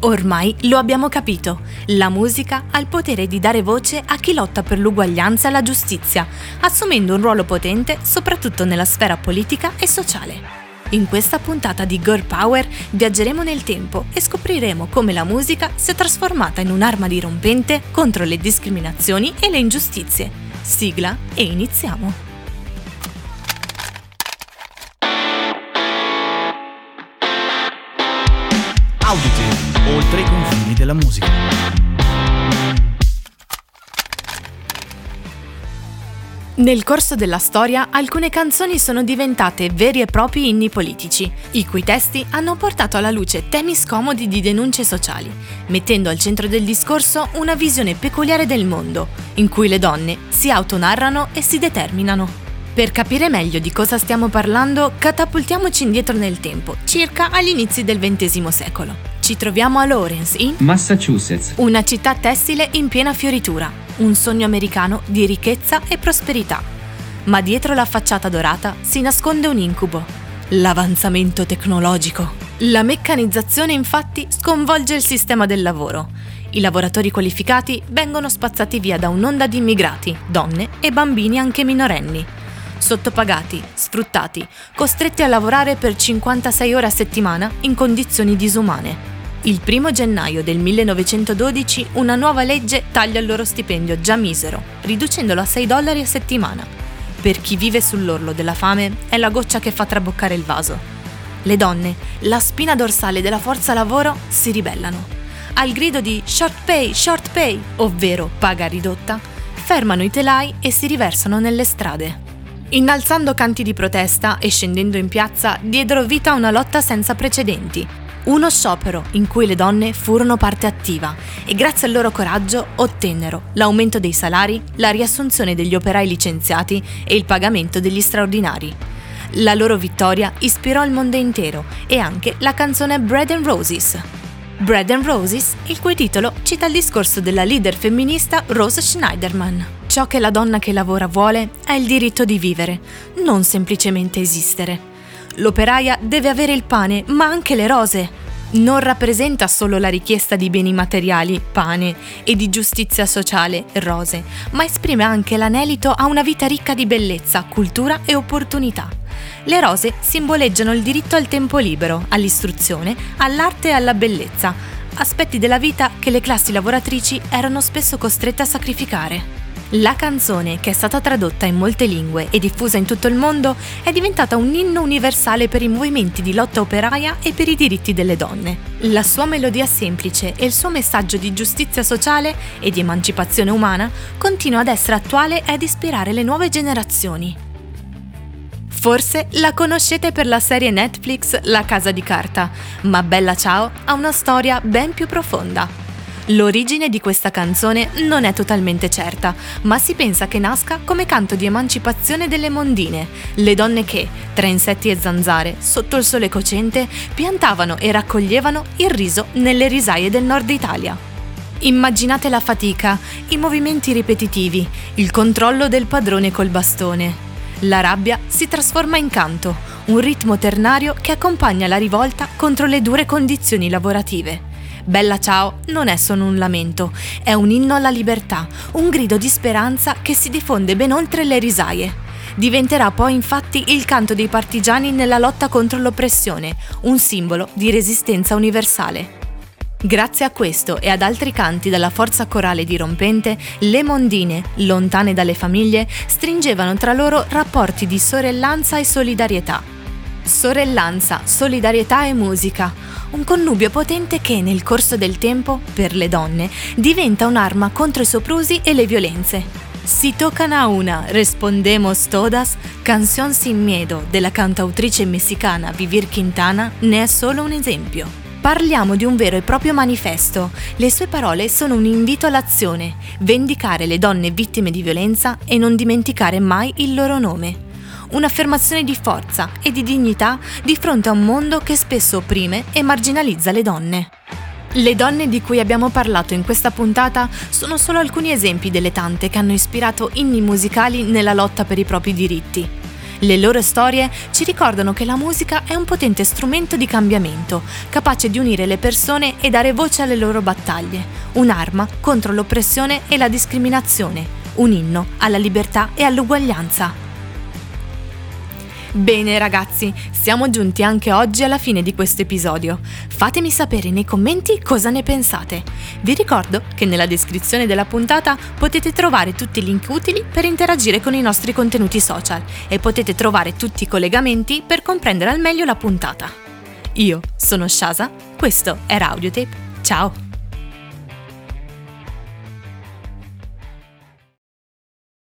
Ormai lo abbiamo capito, la musica ha il potere di dare voce a chi lotta per l'uguaglianza e la giustizia, assumendo un ruolo potente soprattutto nella sfera politica e sociale. In questa puntata di Girl Power viaggeremo nel tempo e scopriremo come la musica si è trasformata in un'arma dirompente contro le discriminazioni e le ingiustizie. Sigla e iniziamo! Auditive, oltre i confini della musica. Nel corso della storia alcune canzoni sono diventate veri e propri inni politici, i cui testi hanno portato alla luce temi scomodi di denunce sociali, mettendo al centro del discorso una visione peculiare del mondo, in cui le donne si autonarrano e si determinano. Per capire meglio di cosa stiamo parlando, catapultiamoci indietro nel tempo, circa agli inizi del XX secolo. Ci troviamo a Lawrence, in Massachusetts, una città tessile in piena fioritura, un sogno americano di ricchezza e prosperità. Ma dietro la facciata dorata si nasconde un incubo, l'avanzamento tecnologico. La meccanizzazione infatti sconvolge il sistema del lavoro. I lavoratori qualificati vengono spazzati via da un'onda di immigrati, donne e bambini anche minorenni sottopagati, sfruttati, costretti a lavorare per 56 ore a settimana in condizioni disumane. Il primo gennaio del 1912 una nuova legge taglia il loro stipendio già misero, riducendolo a 6 dollari a settimana. Per chi vive sull'orlo della fame è la goccia che fa traboccare il vaso. Le donne, la spina dorsale della forza lavoro, si ribellano. Al grido di short pay, short pay, ovvero paga ridotta, fermano i telai e si riversano nelle strade. Innalzando canti di protesta e scendendo in piazza, diedero vita a una lotta senza precedenti. Uno sciopero in cui le donne furono parte attiva e grazie al loro coraggio ottennero l'aumento dei salari, la riassunzione degli operai licenziati e il pagamento degli straordinari. La loro vittoria ispirò il mondo intero e anche la canzone Bread and Roses. Bread and Roses, il cui titolo cita il discorso della leader femminista Rose Schneiderman. Ciò che la donna che lavora vuole è il diritto di vivere, non semplicemente esistere. L'operaia deve avere il pane, ma anche le rose. Non rappresenta solo la richiesta di beni materiali, pane, e di giustizia sociale, rose, ma esprime anche l'anelito a una vita ricca di bellezza, cultura e opportunità. Le rose simboleggiano il diritto al tempo libero, all'istruzione, all'arte e alla bellezza, aspetti della vita che le classi lavoratrici erano spesso costrette a sacrificare. La canzone, che è stata tradotta in molte lingue e diffusa in tutto il mondo, è diventata un inno universale per i movimenti di lotta operaia e per i diritti delle donne. La sua melodia semplice e il suo messaggio di giustizia sociale e di emancipazione umana continua ad essere attuale e ad ispirare le nuove generazioni. Forse la conoscete per la serie Netflix La casa di carta, ma Bella Ciao ha una storia ben più profonda. L'origine di questa canzone non è totalmente certa, ma si pensa che nasca come canto di emancipazione delle mondine, le donne che, tra insetti e zanzare, sotto il sole cocente, piantavano e raccoglievano il riso nelle risaie del nord Italia. Immaginate la fatica, i movimenti ripetitivi, il controllo del padrone col bastone. La rabbia si trasforma in canto, un ritmo ternario che accompagna la rivolta contro le dure condizioni lavorative. Bella ciao non è solo un lamento, è un inno alla libertà, un grido di speranza che si diffonde ben oltre le risaie. Diventerà poi infatti il canto dei partigiani nella lotta contro l'oppressione, un simbolo di resistenza universale. Grazie a questo e ad altri canti dalla forza corale dirompente, le mondine, lontane dalle famiglie, stringevano tra loro rapporti di sorellanza e solidarietà. Sorellanza, solidarietà e musica, un connubio potente che nel corso del tempo, per le donne, diventa un'arma contro i soprusi e le violenze. Si tocan a una, respondemos todas, Canción sin miedo della cantautrice messicana Vivir Quintana ne è solo un esempio. Parliamo di un vero e proprio manifesto. Le sue parole sono un invito all'azione, vendicare le donne vittime di violenza e non dimenticare mai il loro nome un'affermazione di forza e di dignità di fronte a un mondo che spesso opprime e marginalizza le donne. Le donne di cui abbiamo parlato in questa puntata sono solo alcuni esempi delle tante che hanno ispirato inni musicali nella lotta per i propri diritti. Le loro storie ci ricordano che la musica è un potente strumento di cambiamento, capace di unire le persone e dare voce alle loro battaglie, un'arma contro l'oppressione e la discriminazione, un inno alla libertà e all'uguaglianza. Bene ragazzi, siamo giunti anche oggi alla fine di questo episodio. Fatemi sapere nei commenti cosa ne pensate. Vi ricordo che nella descrizione della puntata potete trovare tutti i link utili per interagire con i nostri contenuti social e potete trovare tutti i collegamenti per comprendere al meglio la puntata. Io sono Shasa, questo era Audiotape. Ciao!